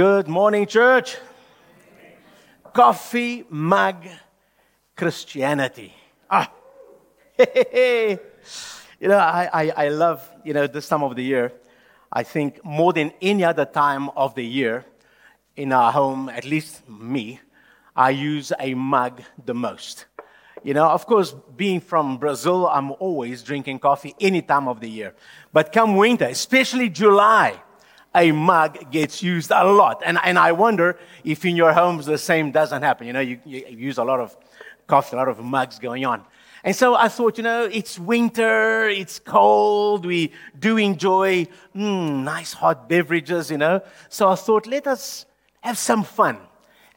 Good morning, church. Coffee mug Christianity. Ah, you know, I, I, I love, you know, this time of the year. I think more than any other time of the year in our home, at least me, I use a mug the most. You know, of course, being from Brazil, I'm always drinking coffee any time of the year. But come winter, especially July, a mug gets used a lot. And, and I wonder if in your homes the same doesn't happen. You know, you, you use a lot of coffee, a lot of mugs going on. And so I thought, you know, it's winter, it's cold, we do enjoy mm, nice hot beverages, you know. So I thought, let us have some fun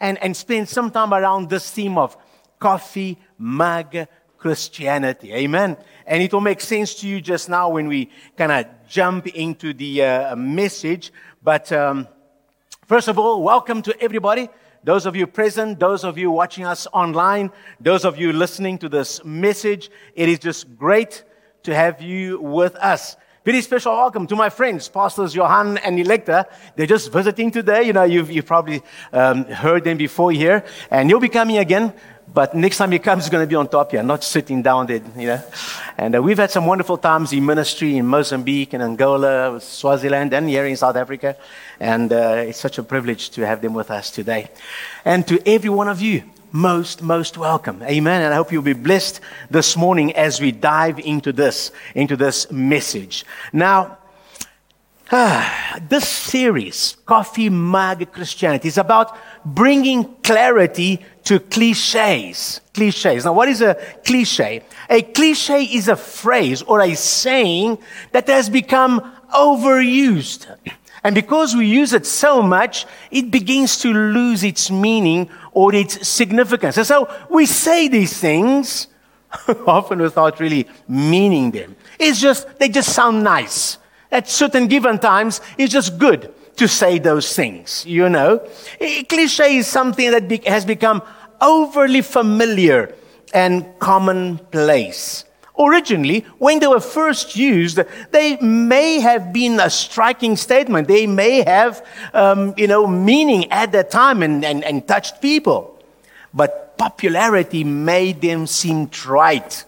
and, and spend some time around this theme of coffee mug Christianity. Amen. And it will make sense to you just now when we kind of jump into the uh, message. But um, first of all, welcome to everybody. Those of you present, those of you watching us online, those of you listening to this message, it is just great to have you with us. Very special welcome to my friends, Pastors Johan and Electa. They're just visiting today. You know, you've, you've probably um, heard them before here, and you'll be coming again. But next time he comes, he's going to be on top here, not sitting down there, you know. And uh, we've had some wonderful times in ministry in Mozambique and Angola, Swaziland, and here in South Africa. And uh, it's such a privilege to have them with us today. And to every one of you, most, most welcome. Amen. And I hope you'll be blessed this morning as we dive into this, into this message. Now, this series, Coffee Mug Christianity, is about bringing clarity to cliches. Cliches. Now, what is a cliche? A cliche is a phrase or a saying that has become overused. And because we use it so much, it begins to lose its meaning or its significance. And so we say these things often without really meaning them. It's just, they just sound nice. At certain given times, it's just good to say those things, you know. Cliche is something that has become overly familiar and commonplace. Originally, when they were first used, they may have been a striking statement. They may have, um, you know, meaning at that time and, and, and touched people. But popularity made them seem trite,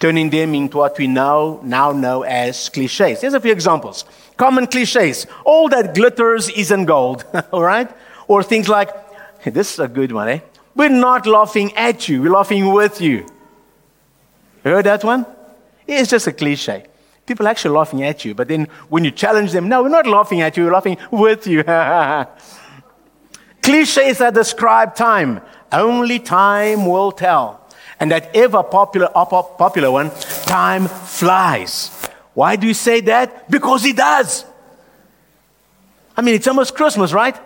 turning them into what we now, now know as cliches. Here's a few examples. Common cliches. All that glitters isn't gold, all right? Or things like, this is a good one, eh? We're not laughing at you, we're laughing with you. Heard that one? It's just a cliche. People are actually laughing at you, but then when you challenge them, no, we're not laughing at you, we're laughing with you. Cliches that describe time. Only time will tell. And that ever popular, popular one, time flies. Why do you say that? Because it does. I mean, it's almost Christmas, right?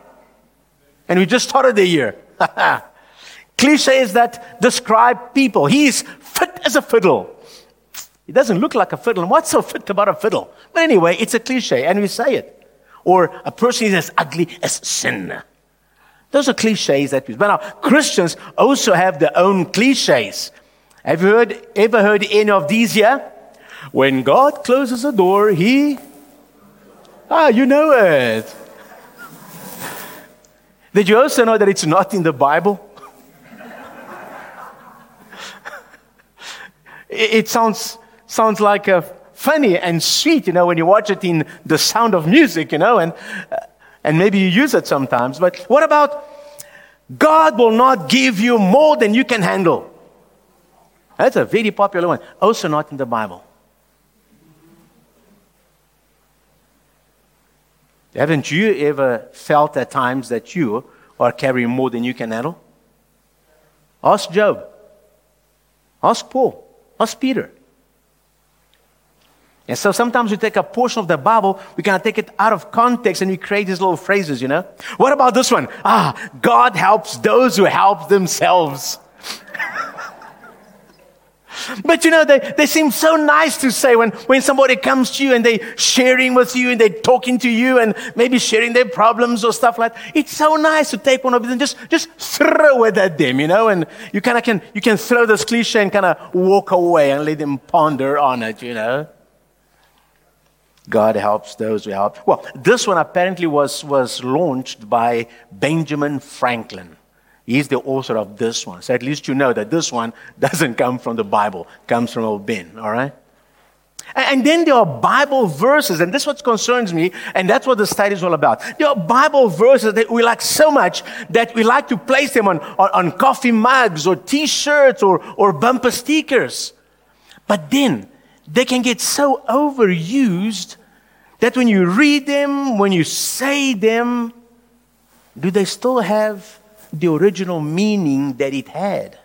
And we just started the year. Cliches that describe people. He's fit as a fiddle. It doesn't look like a fiddle. And what's so fit about a fiddle? But anyway, it's a cliche, and we say it. Or a person is as ugly as sin. Those are cliches that we But now, Christians also have their own cliches. Have you heard, ever heard any of these here? When God closes a door, He. Ah, you know it. Did you also know that it's not in the Bible? It sounds, sounds like a funny and sweet, you know, when you watch it in the sound of music, you know, and, uh, and maybe you use it sometimes. But what about God will not give you more than you can handle? That's a very popular one. Also not in the Bible. Haven't you ever felt at times that you are carrying more than you can handle? Ask Job. Ask Paul. Ask Peter. And so sometimes we take a portion of the Bible, we kind of take it out of context and we create these little phrases, you know? What about this one? Ah, God helps those who help themselves. But you know, they, they seem so nice to say when, when somebody comes to you and they're sharing with you and they're talking to you and maybe sharing their problems or stuff like that. It's so nice to take one of them and just, just throw it at them, you know, and you kind of can, you can throw this cliche and kind of walk away and let them ponder on it, you know. God helps those who help. Well, this one apparently was, was launched by Benjamin Franklin. He's the author of this one. So at least you know that this one doesn't come from the Bible, comes from old Ben, all right? And then there are Bible verses, and this is what concerns me, and that's what the study is all about. There are Bible verses that we like so much that we like to place them on, on, on coffee mugs or t shirts or, or bumper stickers. But then they can get so overused that when you read them, when you say them, do they still have the original meaning that it had?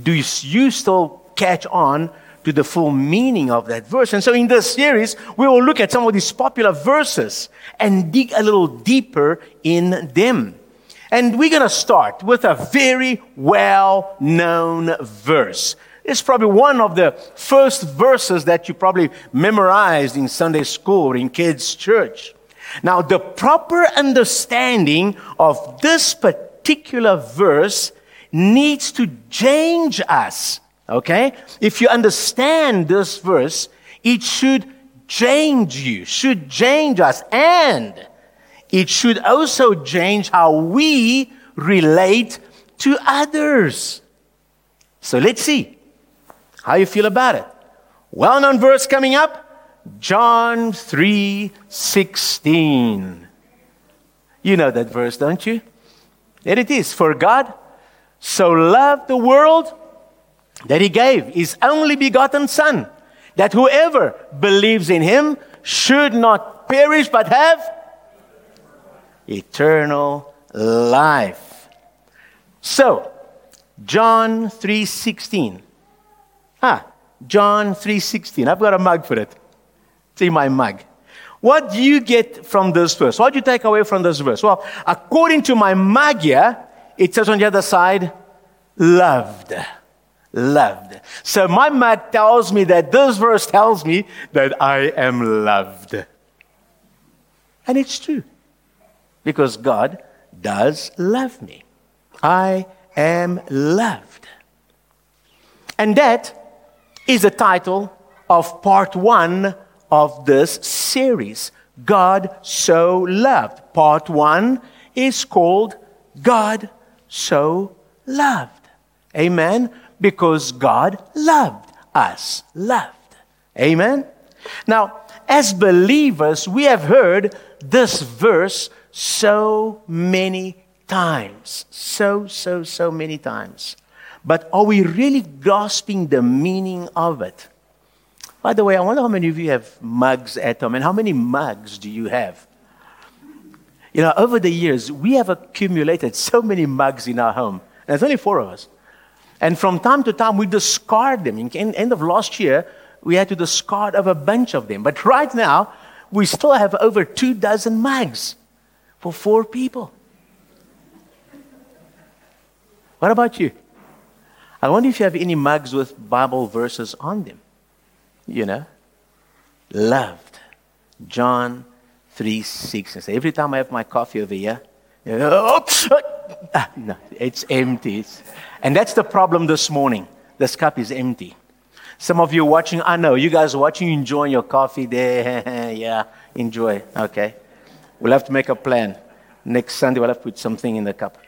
Do you, still catch on to the full meaning of that verse? And so in this series, we will look at some of these popular verses and dig a little deeper in them. And we're going to start with a very well known verse. It's probably one of the first verses that you probably memorized in Sunday school or in kids' church. Now, the proper understanding of this particular verse needs to change us. Okay? If you understand this verse, it should change you, should change us, and it should also change how we relate to others. So let's see. How you feel about it? Well known verse coming up John 3 16. You know that verse, don't you? There it is. For God so loved the world that he gave his only begotten Son, that whoever believes in him should not perish but have eternal life. So, John 3:16 Ah, John 3:16. I've got a mug for it. See my mug. What do you get from this verse? What do you take away from this verse? Well, according to my mug here, it says on the other side, loved. Loved. So my mug tells me that this verse tells me that I am loved. And it's true. Because God does love me. I am loved. And that is the title of part one of this series. God so loved. Part one is called God so loved. Amen? Because God loved us. Loved. Amen? Now, as believers, we have heard this verse so many times. So, so, so many times. But are we really grasping the meaning of it? By the way, I wonder how many of you have mugs at home, and how many mugs do you have? You know, over the years, we have accumulated so many mugs in our home. There's only four of us. And from time to time, we discard them. In the end of last year, we had to discard of a bunch of them. But right now, we still have over two dozen mugs for four people. What about you? I wonder if you have any mugs with Bible verses on them. You know? Loved. John 3 6. And so every time I have my coffee over here, you know, ah, no, it's empty. And that's the problem this morning. This cup is empty. Some of you watching, I know, you guys watching, enjoying your coffee there. yeah, enjoy. Okay. We'll have to make a plan. Next Sunday, we'll have to put something in the cup.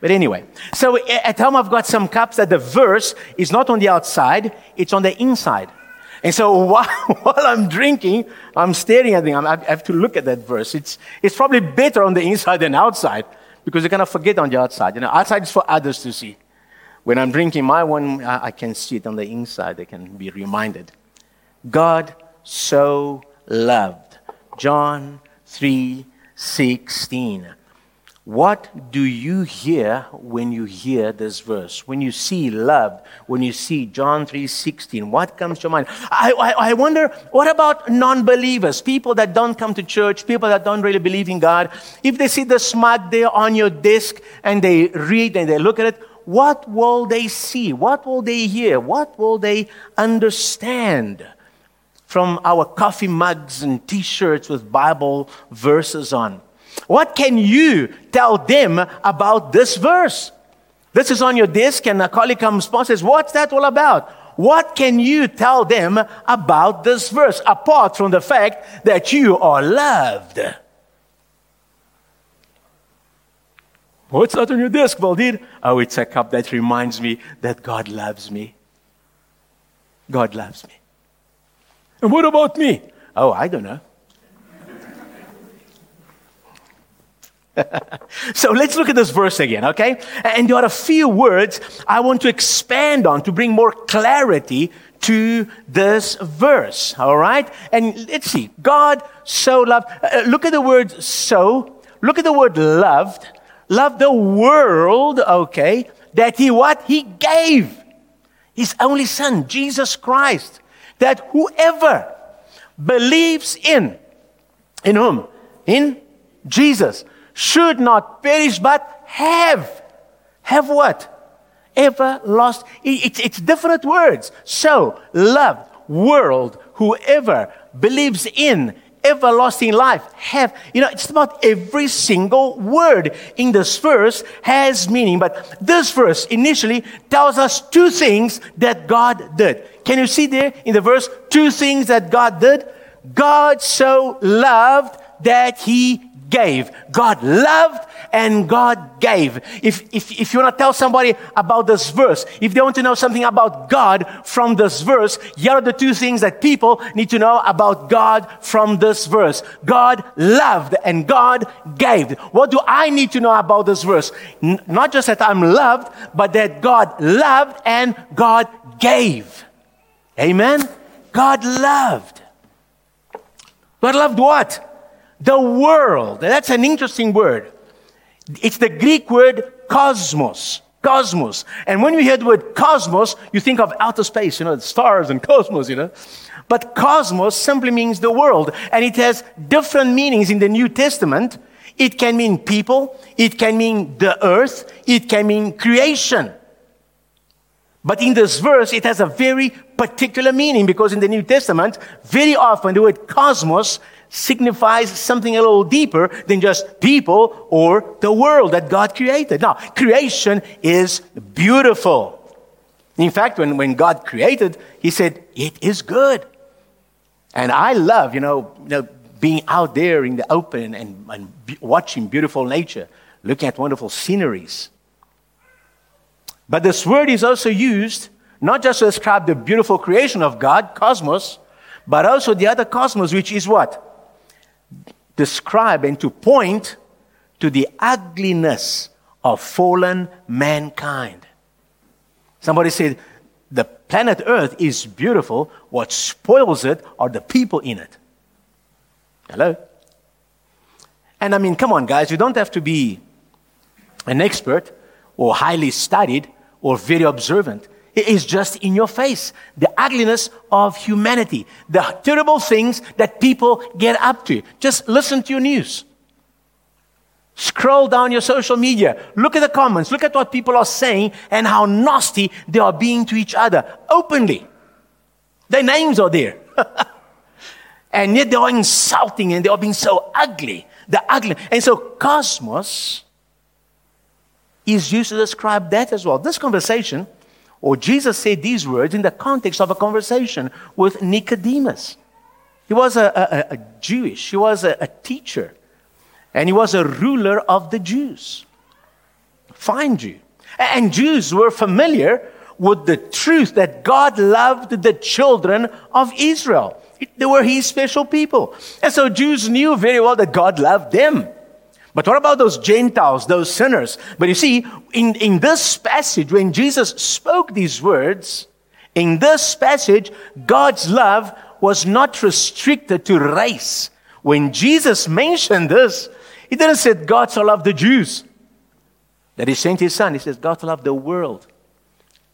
But anyway, so at home I've got some cups that the verse is not on the outside, it's on the inside. And so while, while I'm drinking, I'm staring at them. I have to look at that verse. It's, it's probably better on the inside than outside because you kind of forget on the outside. You know, outside is for others to see. When I'm drinking my one, I, I can see it on the inside. They can be reminded. God so loved. John 3 16. What do you hear when you hear this verse? When you see love, when you see John 3:16, what comes to your mind? I, I, I wonder, what about non-believers, people that don't come to church, people that don't really believe in God? If they see the smart there on your desk and they read and they look at it, what will they see? What will they hear? What will they understand? From our coffee mugs and t shirts with Bible verses on. What can you tell them about this verse? This is on your desk, and a colleague comes and says, What's that all about? what can you tell them about this verse apart from the fact that you are loved? Oh, What's that on your desk, Valdir? Oh, it's a cup that reminds me that God loves me. God loves me. And what about me? Oh, I don't know. so let's look at this verse again, okay? And there are a few words I want to expand on to bring more clarity to this verse, all right? And let's see. God so loved. Uh, look at the word so. Look at the word loved. Loved the world, okay? That he what? He gave his only son, Jesus Christ. That whoever believes in, in whom? In Jesus should not perish but have. Have what? Ever lost. It's, it's different words. So, love, world, whoever believes in everlasting life have you know it's about every single word in this verse has meaning but this verse initially tells us two things that god did can you see there in the verse two things that god did god so loved that he gave. God loved and God gave. If, if, if you want to tell somebody about this verse, if they want to know something about God from this verse, here are the two things that people need to know about God from this verse. God loved and God gave. What do I need to know about this verse? N- not just that I'm loved, but that God loved and God gave. Amen? God loved. God loved what? The world. That's an interesting word. It's the Greek word cosmos. Cosmos. And when you hear the word cosmos, you think of outer space, you know, stars and cosmos, you know. But cosmos simply means the world. And it has different meanings in the New Testament. It can mean people. It can mean the earth. It can mean creation. But in this verse, it has a very particular meaning because in the New Testament, very often the word cosmos signifies something a little deeper than just people or the world that God created. Now, creation is beautiful. In fact, when, when God created, He said, It is good. And I love, you know, you know being out there in the open and, and watching beautiful nature, looking at wonderful sceneries. But this word is also used not just to describe the beautiful creation of God, cosmos, but also the other cosmos, which is what? Describe and to point to the ugliness of fallen mankind. Somebody said, the planet Earth is beautiful. What spoils it are the people in it. Hello? And I mean, come on, guys, you don't have to be an expert or highly studied or very observant. It is just in your face. The ugliness of humanity, the terrible things that people get up to. Just listen to your news. Scroll down your social media. Look at the comments. Look at what people are saying and how nasty they are being to each other openly. Their names are there. and yet they are insulting and they are being so ugly. The ugly. And so cosmos is used to describe that as well. This conversation or Jesus said these words in the context of a conversation with Nicodemus. He was a, a, a Jewish, he was a, a teacher, and he was a ruler of the Jews. Fine Jew. And Jews were familiar with the truth that God loved the children of Israel. They were his special people. And so Jews knew very well that God loved them. But what about those Gentiles, those sinners? But you see, in, in this passage, when Jesus spoke these words, in this passage, God's love was not restricted to race. When Jesus mentioned this, he didn't say God so loved the Jews, that he sent his son. He says God loved the world.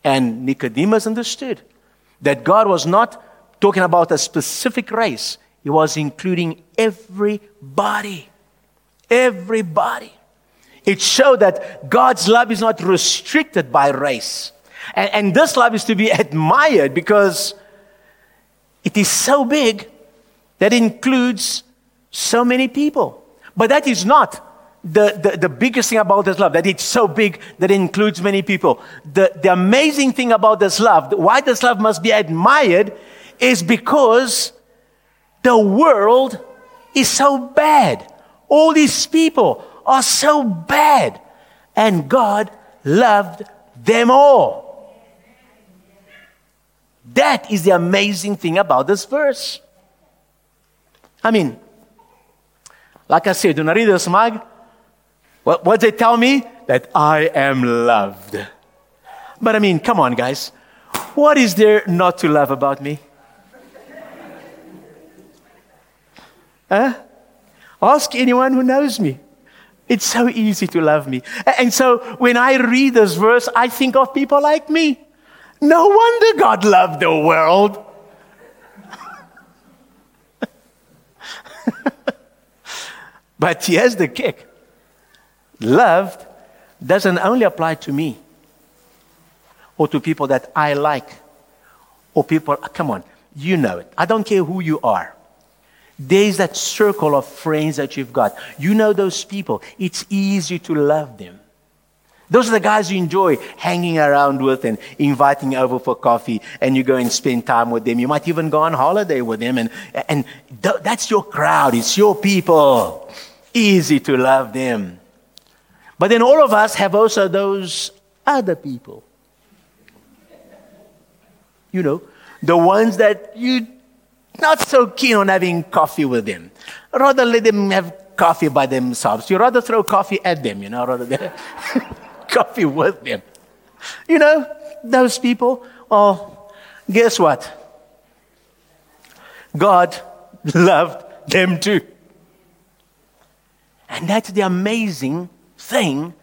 And Nicodemus understood that God was not talking about a specific race, he was including everybody. Everybody. It showed that God's love is not restricted by race. And, and this love is to be admired because it is so big that it includes so many people. But that is not the, the, the biggest thing about this love, that it's so big that it includes many people. The, the amazing thing about this love, why this love must be admired, is because the world is so bad. All these people are so bad. And God loved them all. That is the amazing thing about this verse. I mean, like I said, when I read this mug, what, what they tell me? That I am loved. But I mean, come on, guys. What is there not to love about me? Huh? Ask anyone who knows me. It's so easy to love me. And so when I read this verse, I think of people like me. No wonder God loved the world. but here's the kick Loved doesn't only apply to me or to people that I like or people, come on, you know it. I don't care who you are. There's that circle of friends that you've got. You know those people. It's easy to love them. Those are the guys you enjoy hanging around with and inviting over for coffee, and you go and spend time with them. You might even go on holiday with them, and, and th- that's your crowd. It's your people. Easy to love them. But then all of us have also those other people. You know, the ones that you not so keen on having coffee with them. Rather let them have coffee by themselves. You rather throw coffee at them, you know, rather than coffee with them. You know, those people, well, guess what? God loved them too. And that's the amazing thing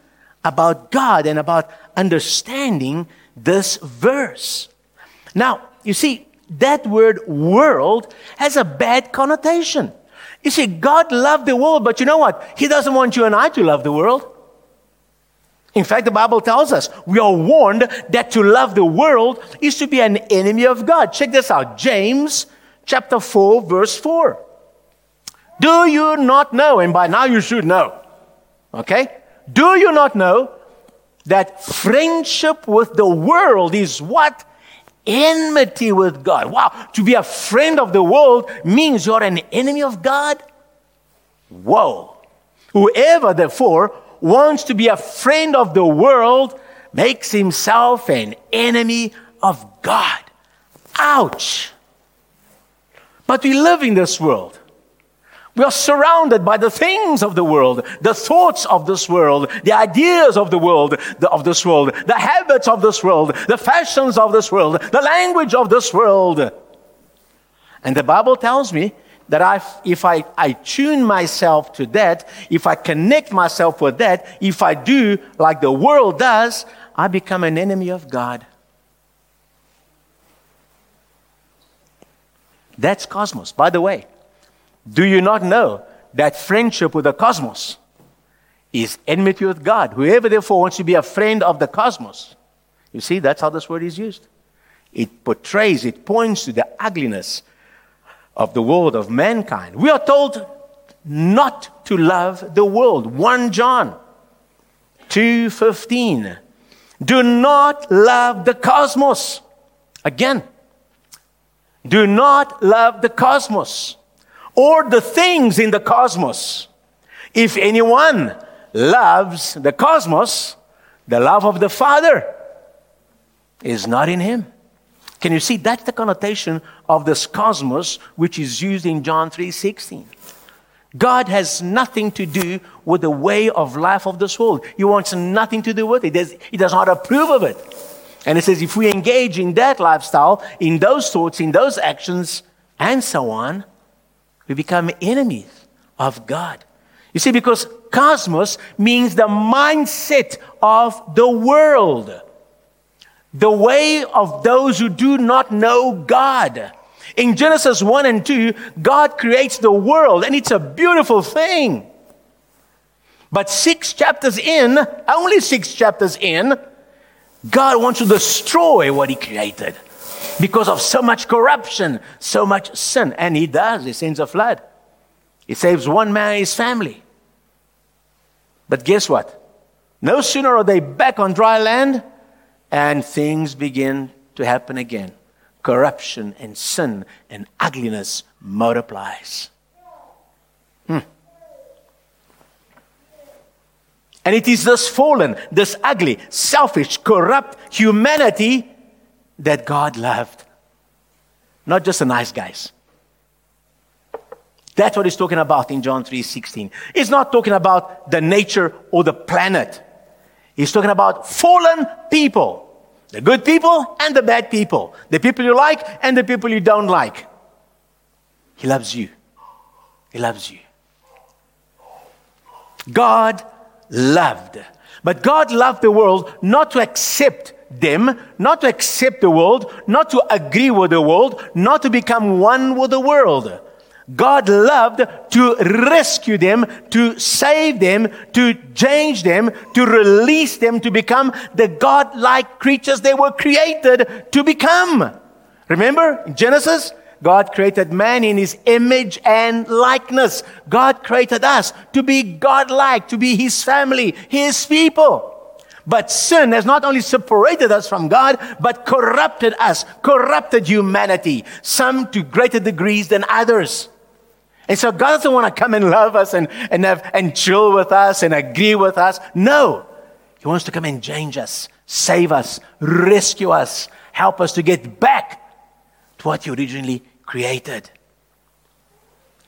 about God and about understanding this verse. Now, you see, that word world has a bad connotation. You see, God loved the world, but you know what? He doesn't want you and I to love the world. In fact, the Bible tells us we are warned that to love the world is to be an enemy of God. Check this out James chapter 4, verse 4. Do you not know, and by now you should know, okay? Do you not know that friendship with the world is what? Enmity with God. Wow, to be a friend of the world means you're an enemy of God? Whoa. Whoever, therefore, wants to be a friend of the world makes himself an enemy of God. Ouch. But we live in this world. We are surrounded by the things of the world, the thoughts of this world, the ideas of the world, the, of this world, the habits of this world, the fashions of this world, the language of this world. And the Bible tells me that I, if I, I tune myself to that, if I connect myself with that, if I do like the world does, I become an enemy of God. That's cosmos, by the way. Do you not know that friendship with the cosmos is enmity with God? Whoever therefore wants to be a friend of the cosmos, you see, that's how this word is used. It portrays, it points to the ugliness of the world, of mankind. We are told not to love the world. 1 John 2:15. Do not love the cosmos. Again, do not love the cosmos or the things in the cosmos. If anyone loves the cosmos, the love of the Father is not in him. Can you see that's the connotation of this cosmos which is used in John 3:16. God has nothing to do with the way of life of this world. He wants nothing to do with it. He does not approve of it. And it says if we engage in that lifestyle, in those thoughts, in those actions, and so on, we become enemies of God. You see, because cosmos means the mindset of the world, the way of those who do not know God. In Genesis 1 and 2, God creates the world, and it's a beautiful thing. But six chapters in, only six chapters in, God wants to destroy what He created because of so much corruption, so much sin. And he does. He sends a flood. He saves one man and his family. But guess what? No sooner are they back on dry land, and things begin to happen again. Corruption and sin and ugliness multiplies. Hmm. And it is this fallen, this ugly, selfish, corrupt humanity that God loved. Not just the nice guys. That's what he's talking about in John 3:16. He's not talking about the nature or the planet. He's talking about fallen people. The good people and the bad people. The people you like and the people you don't like. He loves you. He loves you. God loved. But God loved the world not to accept them, not to accept the world, not to agree with the world, not to become one with the world. God loved to rescue them, to save them, to change them, to release them to become the God-like creatures they were created to become. Remember in Genesis? God created man in his image and likeness. God created us to be God-like, to be his family, his people. But sin has not only separated us from God, but corrupted us, corrupted humanity, some to greater degrees than others. And so God doesn't want to come and love us and, and, have, and chill with us and agree with us. No. He wants to come and change us, save us, rescue us, help us to get back to what He originally created.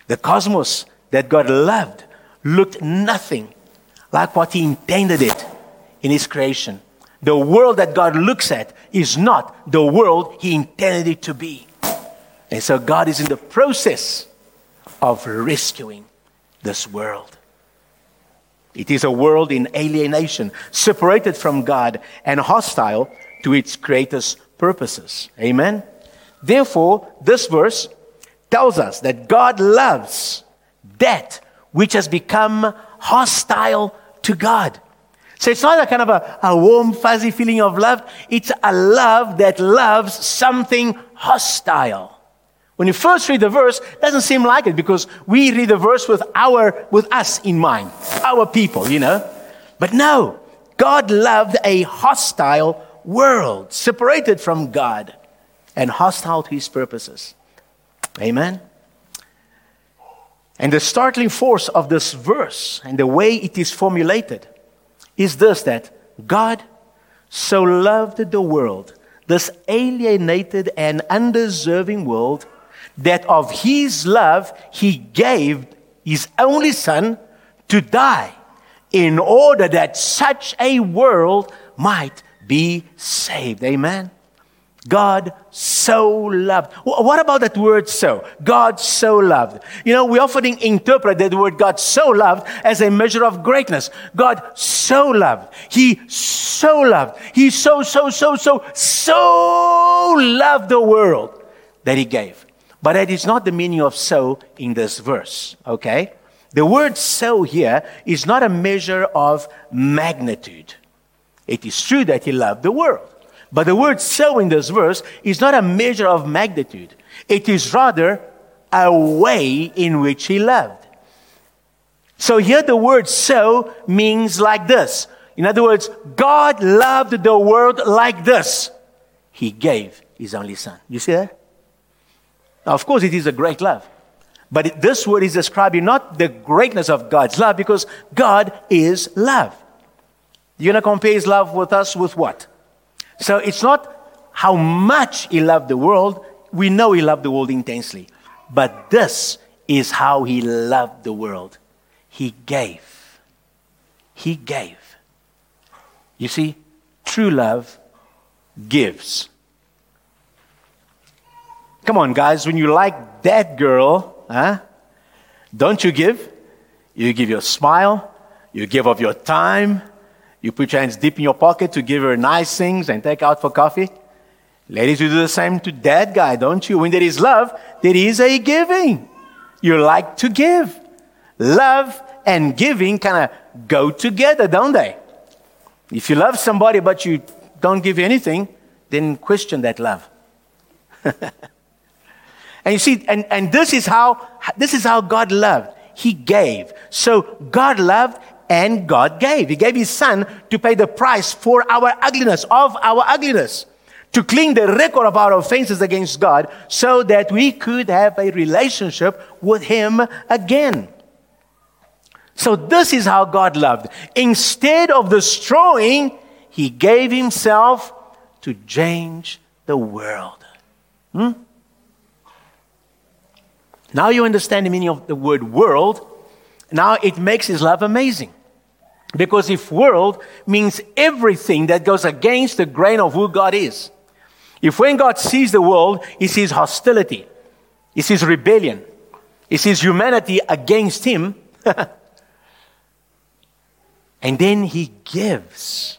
The cosmos that God loved looked nothing like what He intended it in His creation. The world that God looks at is not the world He intended it to be. And so God is in the process of rescuing this world. It is a world in alienation, separated from God and hostile to its creator's purposes. Amen? Therefore, this verse tells us that God loves that which has become hostile to God. So it's not a kind of a, a warm, fuzzy feeling of love. It's a love that loves something hostile. When you first read the verse, it doesn't seem like it because we read the verse with our, with us in mind, our people, you know. But no, God loved a hostile world, separated from God and hostile to his purposes. Amen. And the startling force of this verse and the way it is formulated is this that God so loved the world, this alienated and undeserving world, that of his love he gave his only son to die in order that such a world might be saved. Amen. God so loved. What about that word so? God so loved. You know, we often interpret that word God so loved as a measure of greatness. God so loved. He so loved. He so, so, so, so, so loved the world that he gave. But that is not the meaning of so in this verse, okay? The word so here is not a measure of magnitude. It is true that he loved the world. But the word so in this verse is not a measure of magnitude. It is rather a way in which he loved. So here the word so means like this. In other words, God loved the world like this. He gave his only son. You see that? Now, of course, it is a great love. But this word is describing not the greatness of God's love because God is love. You're going to compare his love with us with what? So it's not how much he loved the world. We know he loved the world intensely. But this is how he loved the world. He gave. He gave. You see, true love gives. Come on, guys, when you like that girl, huh? Don't you give? You give your smile, you give of your time, you put your hands deep in your pocket to give her nice things and take out for coffee. Ladies, you do the same to that guy, don't you? When there is love, there is a giving. You like to give. Love and giving kind of go together, don't they? If you love somebody but you don't give anything, then question that love. And you see, and, and this is how this is how God loved. He gave. So God loved and God gave. He gave his son to pay the price for our ugliness, of our ugliness, to clean the record of our offenses against God so that we could have a relationship with him again. So this is how God loved. Instead of destroying, he gave himself to change the world. Hmm? Now you understand the meaning of the word world. Now it makes his love amazing. Because if world means everything that goes against the grain of who God is, if when God sees the world, he sees hostility, he sees rebellion, he sees humanity against him, and then he gives.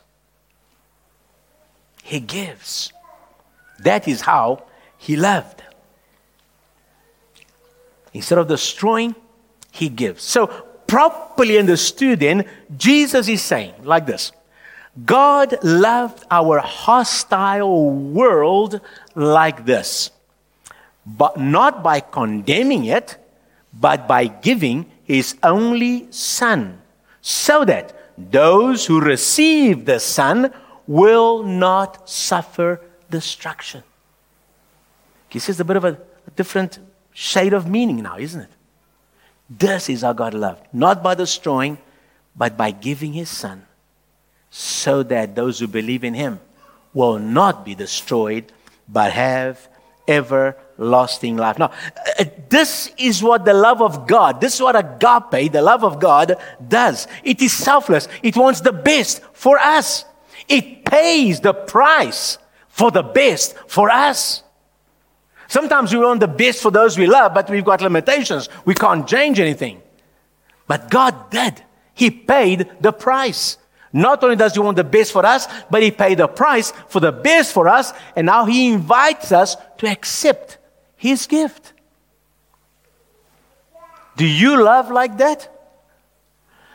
He gives. That is how he loved. Instead of destroying, he gives. So, properly understood, then, Jesus is saying like this God loved our hostile world like this, but not by condemning it, but by giving his only Son, so that those who receive the Son will not suffer destruction. He says a bit of a, a different shade of meaning now, isn't it? This is how God loved, not by destroying, but by giving his son, so that those who believe in him will not be destroyed, but have everlasting life. Now, uh, this is what the love of God, this is what agape, the love of God, does. It is selfless. It wants the best for us. It pays the price for the best for us. Sometimes we want the best for those we love, but we've got limitations. We can't change anything. But God did. He paid the price. Not only does He want the best for us, but He paid the price for the best for us, and now He invites us to accept His gift. Do you love like that?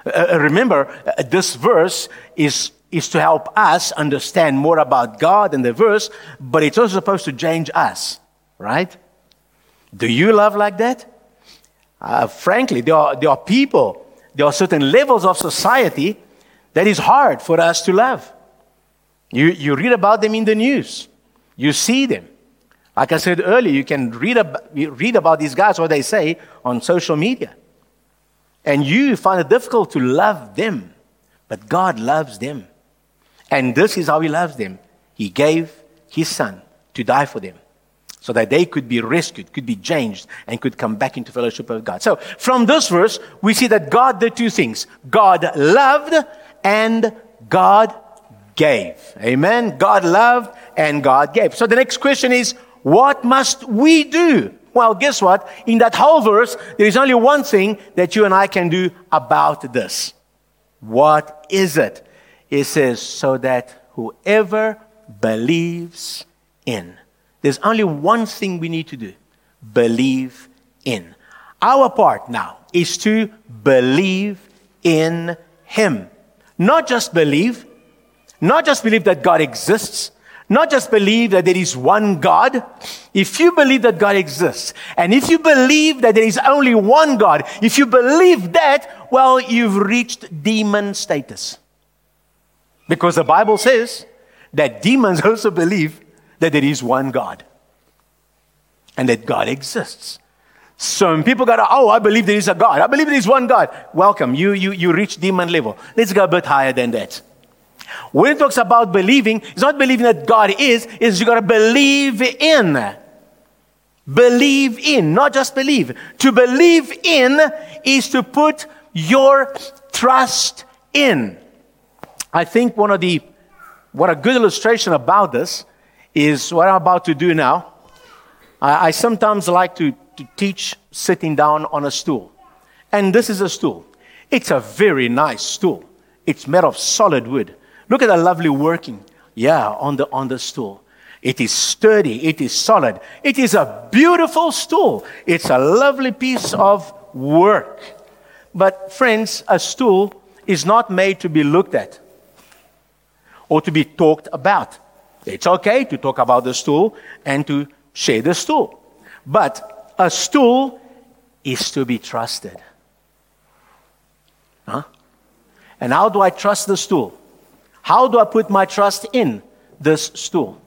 Uh, uh remember, uh, this verse is, is to help us understand more about God and the verse, but it's also supposed to change us right? Do you love like that? Uh, frankly, there are, there are people, there are certain levels of society that is hard for us to love. You, you read about them in the news, you see them. Like I said earlier, you can read, ab- read about these guys, what they say on social media. And you find it difficult to love them, but God loves them. And this is how He loves them He gave His Son to die for them so that they could be rescued, could be changed, and could come back into fellowship with God. So, from this verse, we see that God did two things God loved and God gave. Amen. God loved and God gave. So, the next question is what must we do? Well, guess what? In that whole verse, there is only one thing that you and I can do about this. What is it? It says, so that whoever believes in there's only one thing we need to do believe in. Our part now is to believe in Him. Not just believe, not just believe that God exists, not just believe that there is one God. If you believe that God exists, and if you believe that there is only one God, if you believe that, well, you've reached demon status. Because the Bible says that demons also believe that there is one God and that God exists. So people go, oh, I believe there is a God. I believe there is one God. Welcome. You, you, you reach demon level. Let's go a bit higher than that. When it talks about believing, it's not believing that God is, it's you got to believe in. Believe in, not just believe. To believe in is to put your trust in. I think one of the, what a good illustration about this is what I'm about to do now. I, I sometimes like to, to teach sitting down on a stool. And this is a stool. It's a very nice stool. It's made of solid wood. Look at the lovely working, yeah, on the, on the stool. It is sturdy. It is solid. It is a beautiful stool. It's a lovely piece of work. But, friends, a stool is not made to be looked at or to be talked about. It's okay to talk about the stool and to share the stool. But a stool is to be trusted. Huh? And how do I trust the stool? How do I put my trust in this stool?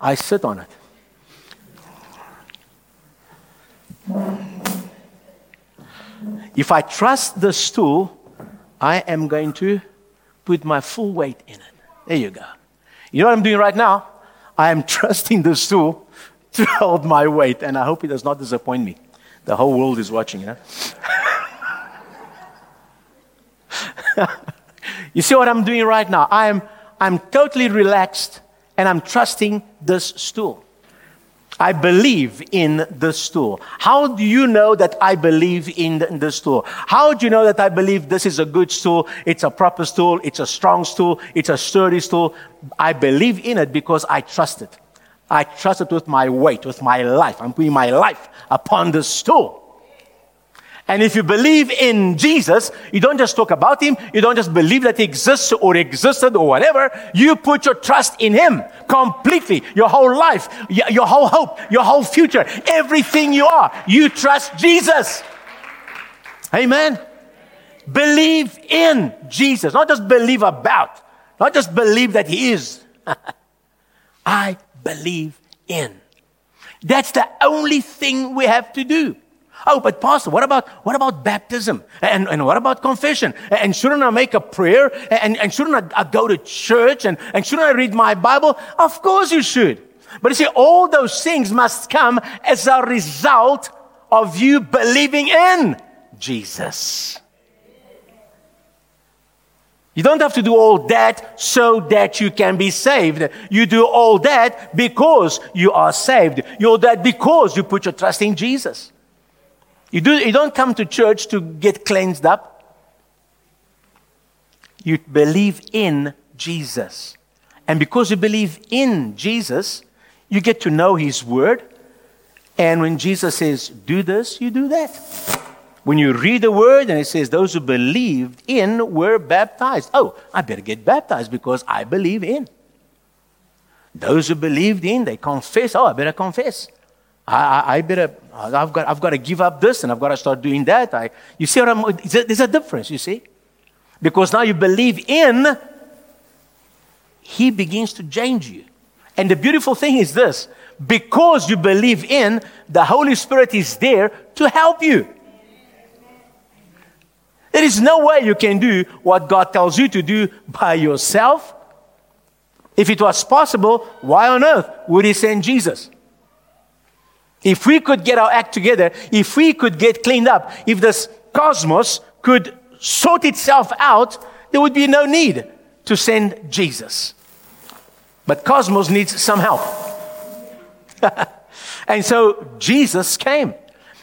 I sit on it. If I trust the stool, I am going to put my full weight in it. There you go. You know what I'm doing right now? I am trusting the stool to hold my weight, and I hope it does not disappoint me. The whole world is watching, you know? you see what I'm doing right now? I'm, I'm totally relaxed and I'm trusting this stool. I believe in the stool. How do you know that I believe in the, stool? How do you know that I believe this is a good stool? It's a proper stool. It's a strong stool. It's a sturdy stool. I believe in it because I trust it. I trust it with my weight, with my life. I'm putting my life upon the stool. And if you believe in Jesus, you don't just talk about him, you don't just believe that he exists or existed or whatever. You put your trust in him completely. Your whole life, your whole hope, your whole future, everything you are. You trust Jesus. Amen. Believe in Jesus, not just believe about, not just believe that he is. I believe in. That's the only thing we have to do. Oh, but Pastor, what about, what about baptism? And, and what about confession? And shouldn't I make a prayer? And, and shouldn't I, I go to church? And, and shouldn't I read my Bible? Of course you should. But you see, all those things must come as a result of you believing in Jesus. You don't have to do all that so that you can be saved. You do all that because you are saved. You do that because you put your trust in Jesus. You, do, you don't come to church to get cleansed up. You believe in Jesus. And because you believe in Jesus, you get to know His Word. And when Jesus says, do this, you do that. When you read the Word and it says, those who believed in were baptized. Oh, I better get baptized because I believe in. Those who believed in, they confess. Oh, I better confess. I, I, better, I've got, I've got to give up this and I've got to start doing that. I, you see what I'm, there's a difference, you see? Because now you believe in, He begins to change you. And the beautiful thing is this because you believe in, the Holy Spirit is there to help you. There is no way you can do what God tells you to do by yourself. If it was possible, why on earth would He send Jesus? If we could get our act together, if we could get cleaned up, if this cosmos could sort itself out, there would be no need to send Jesus. But cosmos needs some help. and so Jesus came.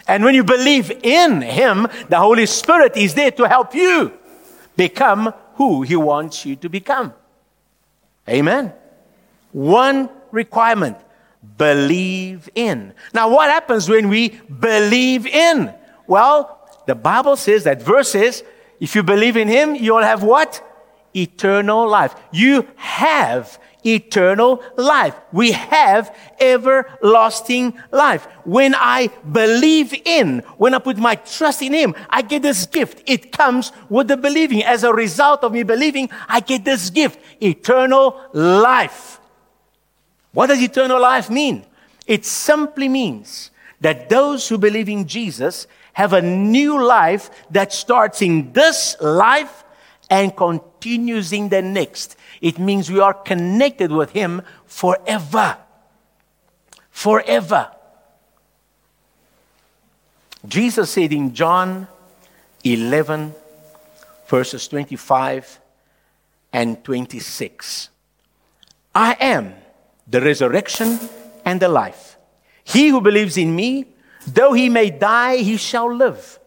And when you believe in him, the Holy Spirit is there to help you become who he wants you to become. Amen. One requirement believe in. Now, what happens when we believe in? Well, the Bible says that verse if you believe in him, you'll have what? Eternal life. You have eternal life. We have everlasting life. When I believe in, when I put my trust in Him, I get this gift. It comes with the believing. As a result of me believing, I get this gift. Eternal life. What does eternal life mean? It simply means that those who believe in Jesus have a new life that starts in this life and continues in the next. It means we are connected with Him forever. Forever. Jesus said in John 11, verses 25 and 26, I am the resurrection, and the life. He who believes in me, though he may die, he shall live.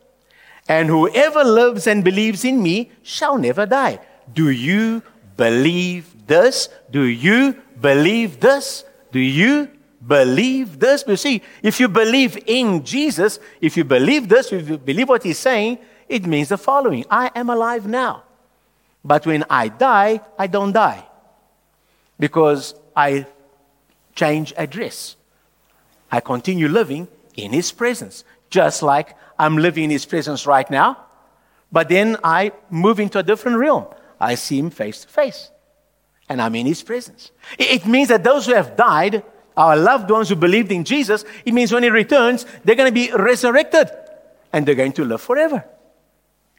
And whoever lives and believes in me shall never die. Do you believe this? Do you believe this? Do you believe this? You see, if you believe in Jesus, if you believe this, if you believe what he's saying, it means the following I am alive now. But when I die, I don't die. Because I change address. I continue living in His presence. just like I'm living in His presence right now. But then I move into a different realm. I see Him face to face, and I'm in His presence. It means that those who have died, our loved ones who believed in Jesus, it means when He returns, they're going to be resurrected and they're going to live forever.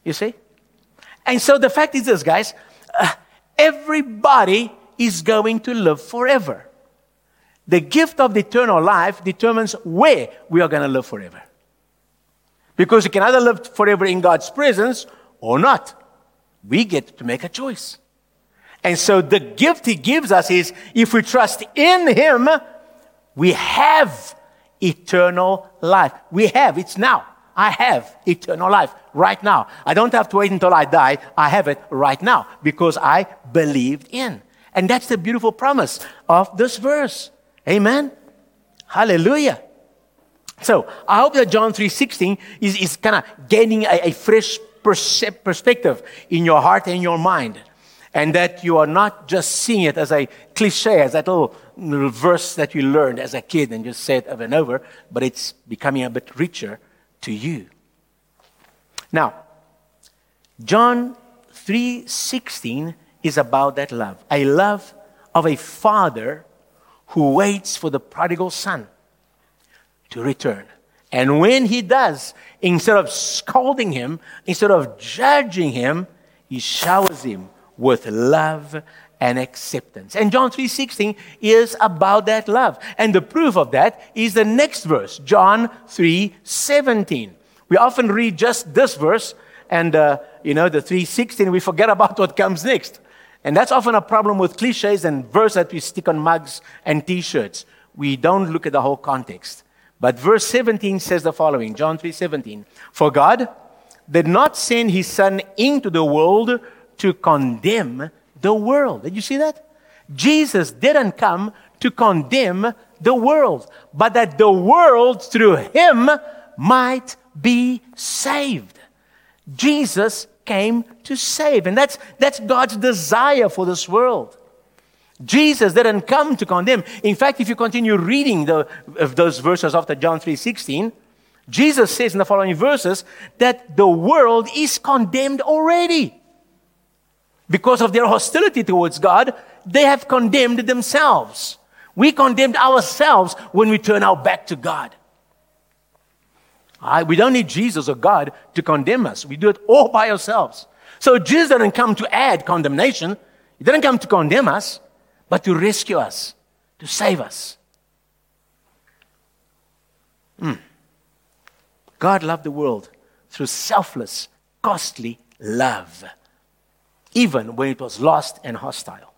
You see? And so the fact is this, guys uh, everybody is going to live forever. The gift of the eternal life determines where we are going to live forever. Because you can either live forever in God's presence or not. We get to make a choice. And so the gift He gives us is if we trust in Him, we have eternal life. We have, it's now. I have eternal life right now. I don't have to wait until I die. I have it right now because I believed in. And that's the beautiful promise of this verse. Amen. Hallelujah. So I hope that John 3.16 is, is kind of gaining a, a fresh perspective in your heart and your mind. And that you are not just seeing it as a cliche, as that little, verse that you learned as a kid and just said over and over, but it's becoming a bit richer to you. Now, John 3:16 is about that love. A love of a father who waits for the prodigal son to return. And when he does, instead of scolding him, instead of judging him, he showers him with love and acceptance. And John 3:16 is about that love. And the proof of that is the next verse, John 3:17. We often read just this verse and uh, you know the 3:16 we forget about what comes next. And that's often a problem with cliches and verse that we stick on mugs and t-shirts. We don't look at the whole context. But verse 17 says the following, John 3:17. For God did not send his son into the world to condemn the world. Did you see that? Jesus didn't come to condemn the world, but that the world through him might be saved. Jesus came to save, and that's, that's God's desire for this world. Jesus didn't come to condemn. In fact, if you continue reading the, those verses after John 3:16, Jesus says in the following verses that the world is condemned already. Because of their hostility towards God, they have condemned themselves. We condemned ourselves when we turn our back to God. I, we don't need Jesus or God to condemn us. We do it all by ourselves. So Jesus didn't come to add condemnation. He didn't come to condemn us, but to rescue us, to save us. Mm. God loved the world through selfless, costly love even when it was lost and hostile.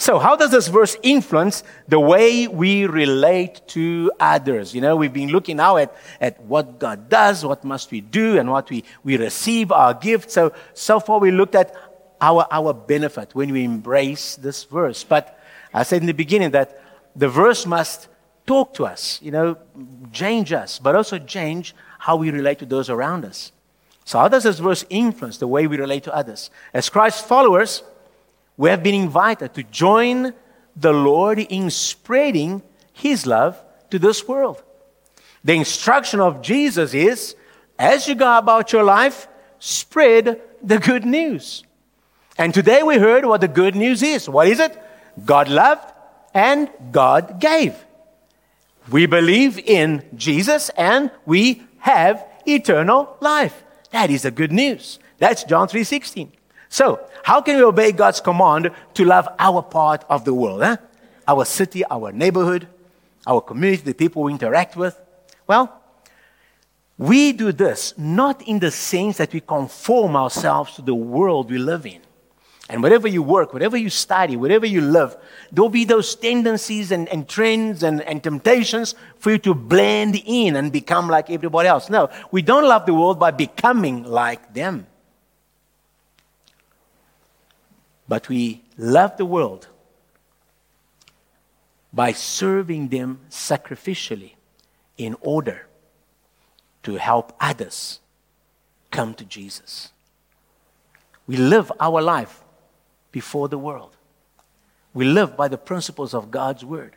So, how does this verse influence the way we relate to others? You know, we've been looking now at, at what God does, what must we do, and what we, we receive, our gift. So, so far we looked at our, our benefit when we embrace this verse. But I said in the beginning that the verse must talk to us, you know, change us, but also change how we relate to those around us. So, how does this verse influence the way we relate to others? As Christ followers, we have been invited to join the Lord in spreading His love to this world. The instruction of Jesus is as you go about your life, spread the good news. And today we heard what the good news is. What is it? God loved and God gave. We believe in Jesus and we have eternal life. That is the good news. That's John 3:16. So, how can we obey God's command to love our part of the world? Huh? Our city, our neighborhood, our community, the people we interact with? Well, we do this not in the sense that we conform ourselves to the world we live in. And wherever you work, wherever you study, wherever you live, there'll be those tendencies and, and trends and, and temptations for you to blend in and become like everybody else. No, we don't love the world by becoming like them. But we love the world by serving them sacrificially in order to help others come to Jesus. We live our life before the world. We live by the principles of God's word.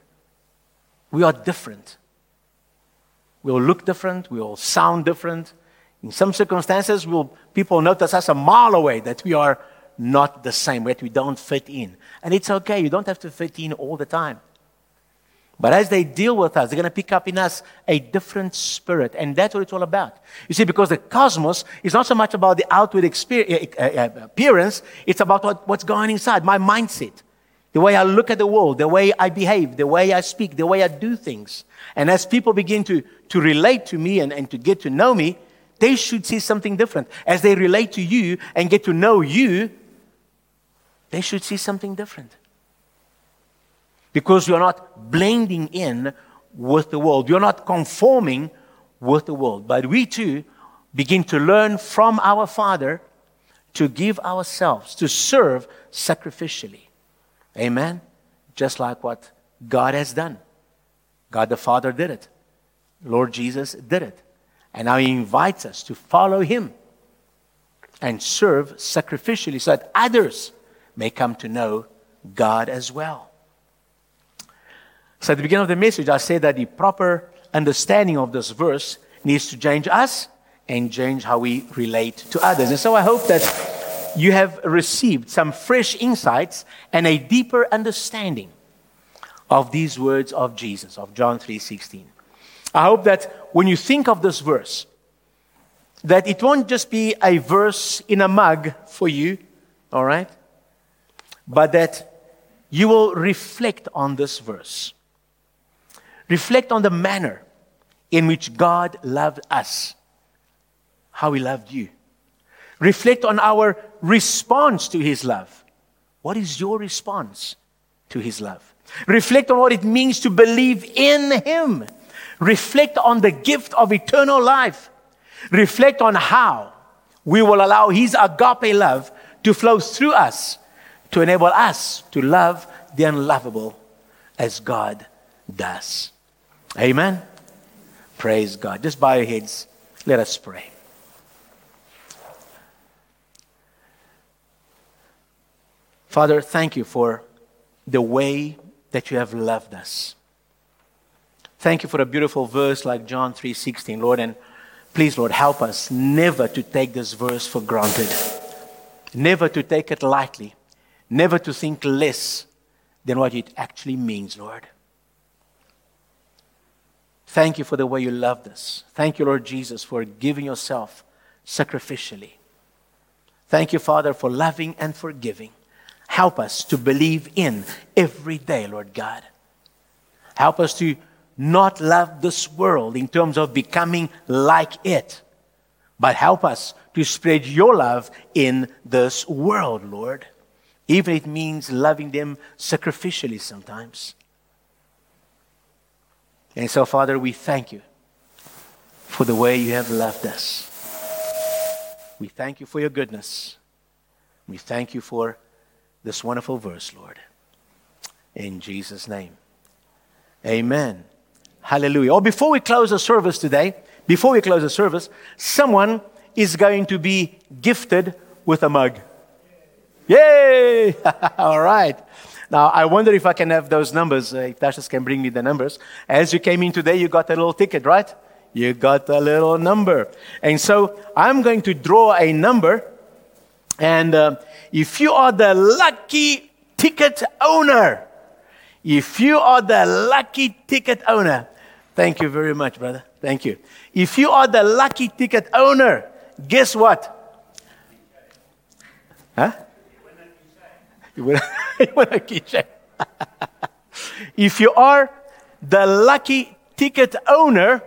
We are different. We'll look different. We'll sound different. In some circumstances, we'll, people notice us a mile away that we are not the same, that we don't fit in. And it's okay. You don't have to fit in all the time. But as they deal with us, they're going to pick up in us a different spirit. And that's what it's all about. You see, because the cosmos is not so much about the outward eh, eh, eh, appearance, it's about what, what's going inside, my mindset, the way I look at the world, the way I behave, the way I speak, the way I do things. And as people begin to, to relate to me and, and to get to know me, they should see something different. As they relate to you and get to know you, they should see something different. Because you're not blending in with the world, you're not conforming with the world. But we too begin to learn from our Father to give ourselves, to serve sacrificially. Amen? Just like what God has done. God the Father did it. Lord Jesus did it. And now he invites us to follow him and serve sacrificially so that others may come to know God as well. So at the beginning of the message, I said that the proper understanding of this verse needs to change us and change how we relate to others. And so I hope that you have received some fresh insights and a deeper understanding of these words of Jesus, of John 3:16. I hope that when you think of this verse, that it won't just be a verse in a mug for you, all right? But that you will reflect on this verse. Reflect on the manner in which God loved us, how He loved you. Reflect on our response to His love. What is your response to His love? Reflect on what it means to believe in Him Reflect on the gift of eternal life. Reflect on how we will allow His agape love to flow through us to enable us to love the unlovable as God does. Amen. Praise God. Just bow your heads. Let us pray. Father, thank you for the way that you have loved us. Thank you for a beautiful verse like John 3:16, Lord, and please, Lord, help us never to take this verse for granted. Never to take it lightly. Never to think less than what it actually means, Lord. Thank you for the way you loved us. Thank you, Lord Jesus, for giving yourself sacrificially. Thank you, Father, for loving and forgiving. Help us to believe in every day, Lord God. Help us to not love this world in terms of becoming like it, but help us to spread your love in this world, Lord. Even it means loving them sacrificially sometimes. And so, Father, we thank you for the way you have loved us. We thank you for your goodness. We thank you for this wonderful verse, Lord. In Jesus' name. Amen. Hallelujah. Or before we close the service today, before we close the service, someone is going to be gifted with a mug. Yay! All right. Now, I wonder if I can have those numbers, uh, if Tasha can bring me the numbers. As you came in today, you got a little ticket, right? You got a little number. And so I'm going to draw a number. And uh, if you are the lucky ticket owner, if you are the lucky ticket owner, Thank you very much, brother. Thank you. If you are the lucky ticket owner, guess what? Huh? if you are the lucky ticket owner,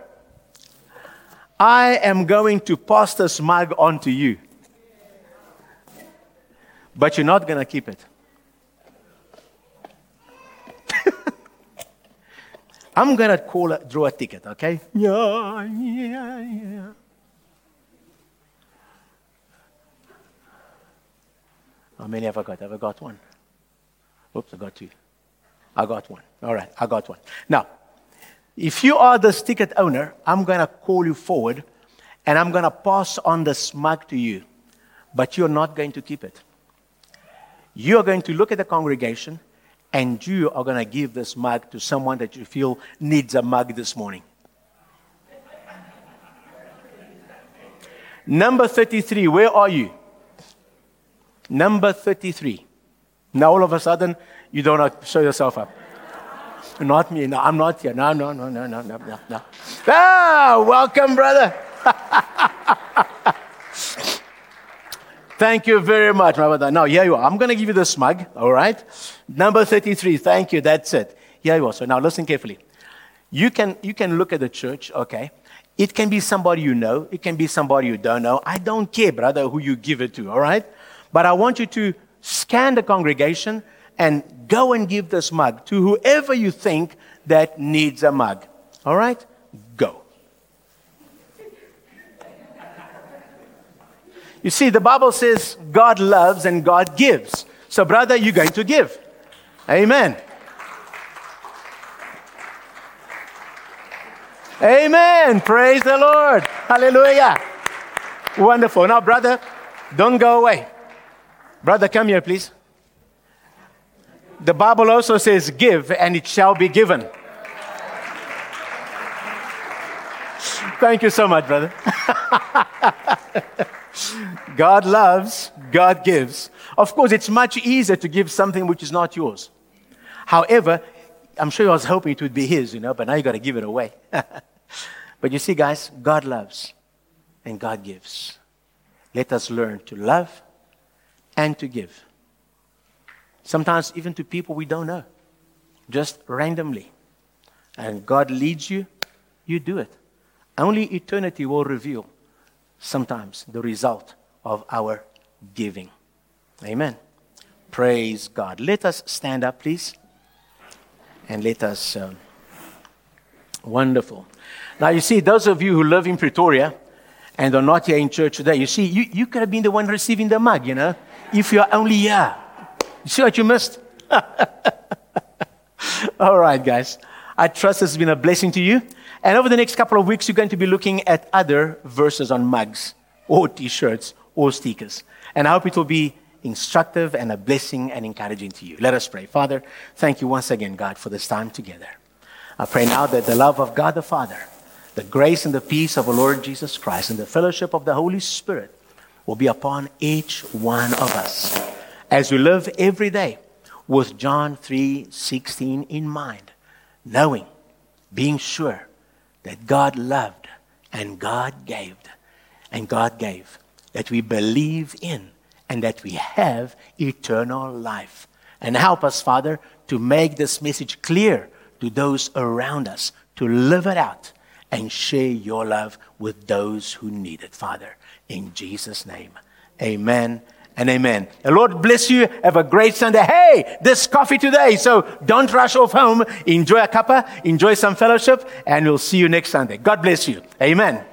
I am going to pass this mug on to you. But you're not going to keep it. I'm going to call it, draw a ticket, okay? Yeah, yeah, yeah. How many have I got? Have I got one? Oops, I got two. I got one. All right, I got one. Now, if you are the ticket owner, I'm going to call you forward and I'm going to pass on the mug to you, but you're not going to keep it. You're going to look at the congregation and you are going to give this mug to someone that you feel needs a mug this morning. Number 33, where are you? Number 33. Now all of a sudden, you don't show yourself up. Not me. No, I'm not here. No, no, no, no, no, no, no. no. Ah, welcome, brother. Thank you very much, my brother. Now, here you are. I'm going to give you the smug, all right? Number 33. Thank you. That's it. Here you are. So now listen carefully. You can, you can look at the church, okay? It can be somebody you know. It can be somebody you don't know. I don't care, brother, who you give it to, all right? But I want you to scan the congregation and go and give this mug to whoever you think that needs a mug. All right? Go. You see, the Bible says God loves and God gives. So, brother, you're going to give. Amen. Amen. Praise the Lord. Hallelujah. Wonderful. Now, brother, don't go away. Brother, come here, please. The Bible also says, Give, and it shall be given. Thank you so much, brother. God loves, God gives. Of course, it's much easier to give something which is not yours. However, I'm sure you was hoping it would be his, you know, but now you got to give it away. but you see, guys, God loves and God gives. Let us learn to love and to give. Sometimes even to people we don't know, just randomly. And God leads you, you do it. Only eternity will reveal sometimes the result of our giving. Amen. Praise God. Let us stand up, please. And let us. Um, wonderful. Now, you see, those of you who live in Pretoria and are not here in church today, you see, you, you could have been the one receiving the mug, you know, if you're only here. You see what you missed? All right, guys. I trust this has been a blessing to you. And over the next couple of weeks, you're going to be looking at other verses on mugs or t shirts or stickers. And I hope it will be instructive and a blessing and encouraging to you. Let us pray. Father, thank you once again, God, for this time together. I pray now that the love of God the Father, the grace and the peace of our Lord Jesus Christ, and the fellowship of the Holy Spirit will be upon each one of us as we live every day with John 3:16 in mind, knowing, being sure that God loved and God gave and God gave that we believe in and that we have eternal life. And help us, Father, to make this message clear to those around us, to live it out and share your love with those who need it, Father. In Jesus' name, amen and amen. The Lord bless you. Have a great Sunday. Hey, this coffee today. So don't rush off home. Enjoy a cuppa, enjoy some fellowship, and we'll see you next Sunday. God bless you. Amen.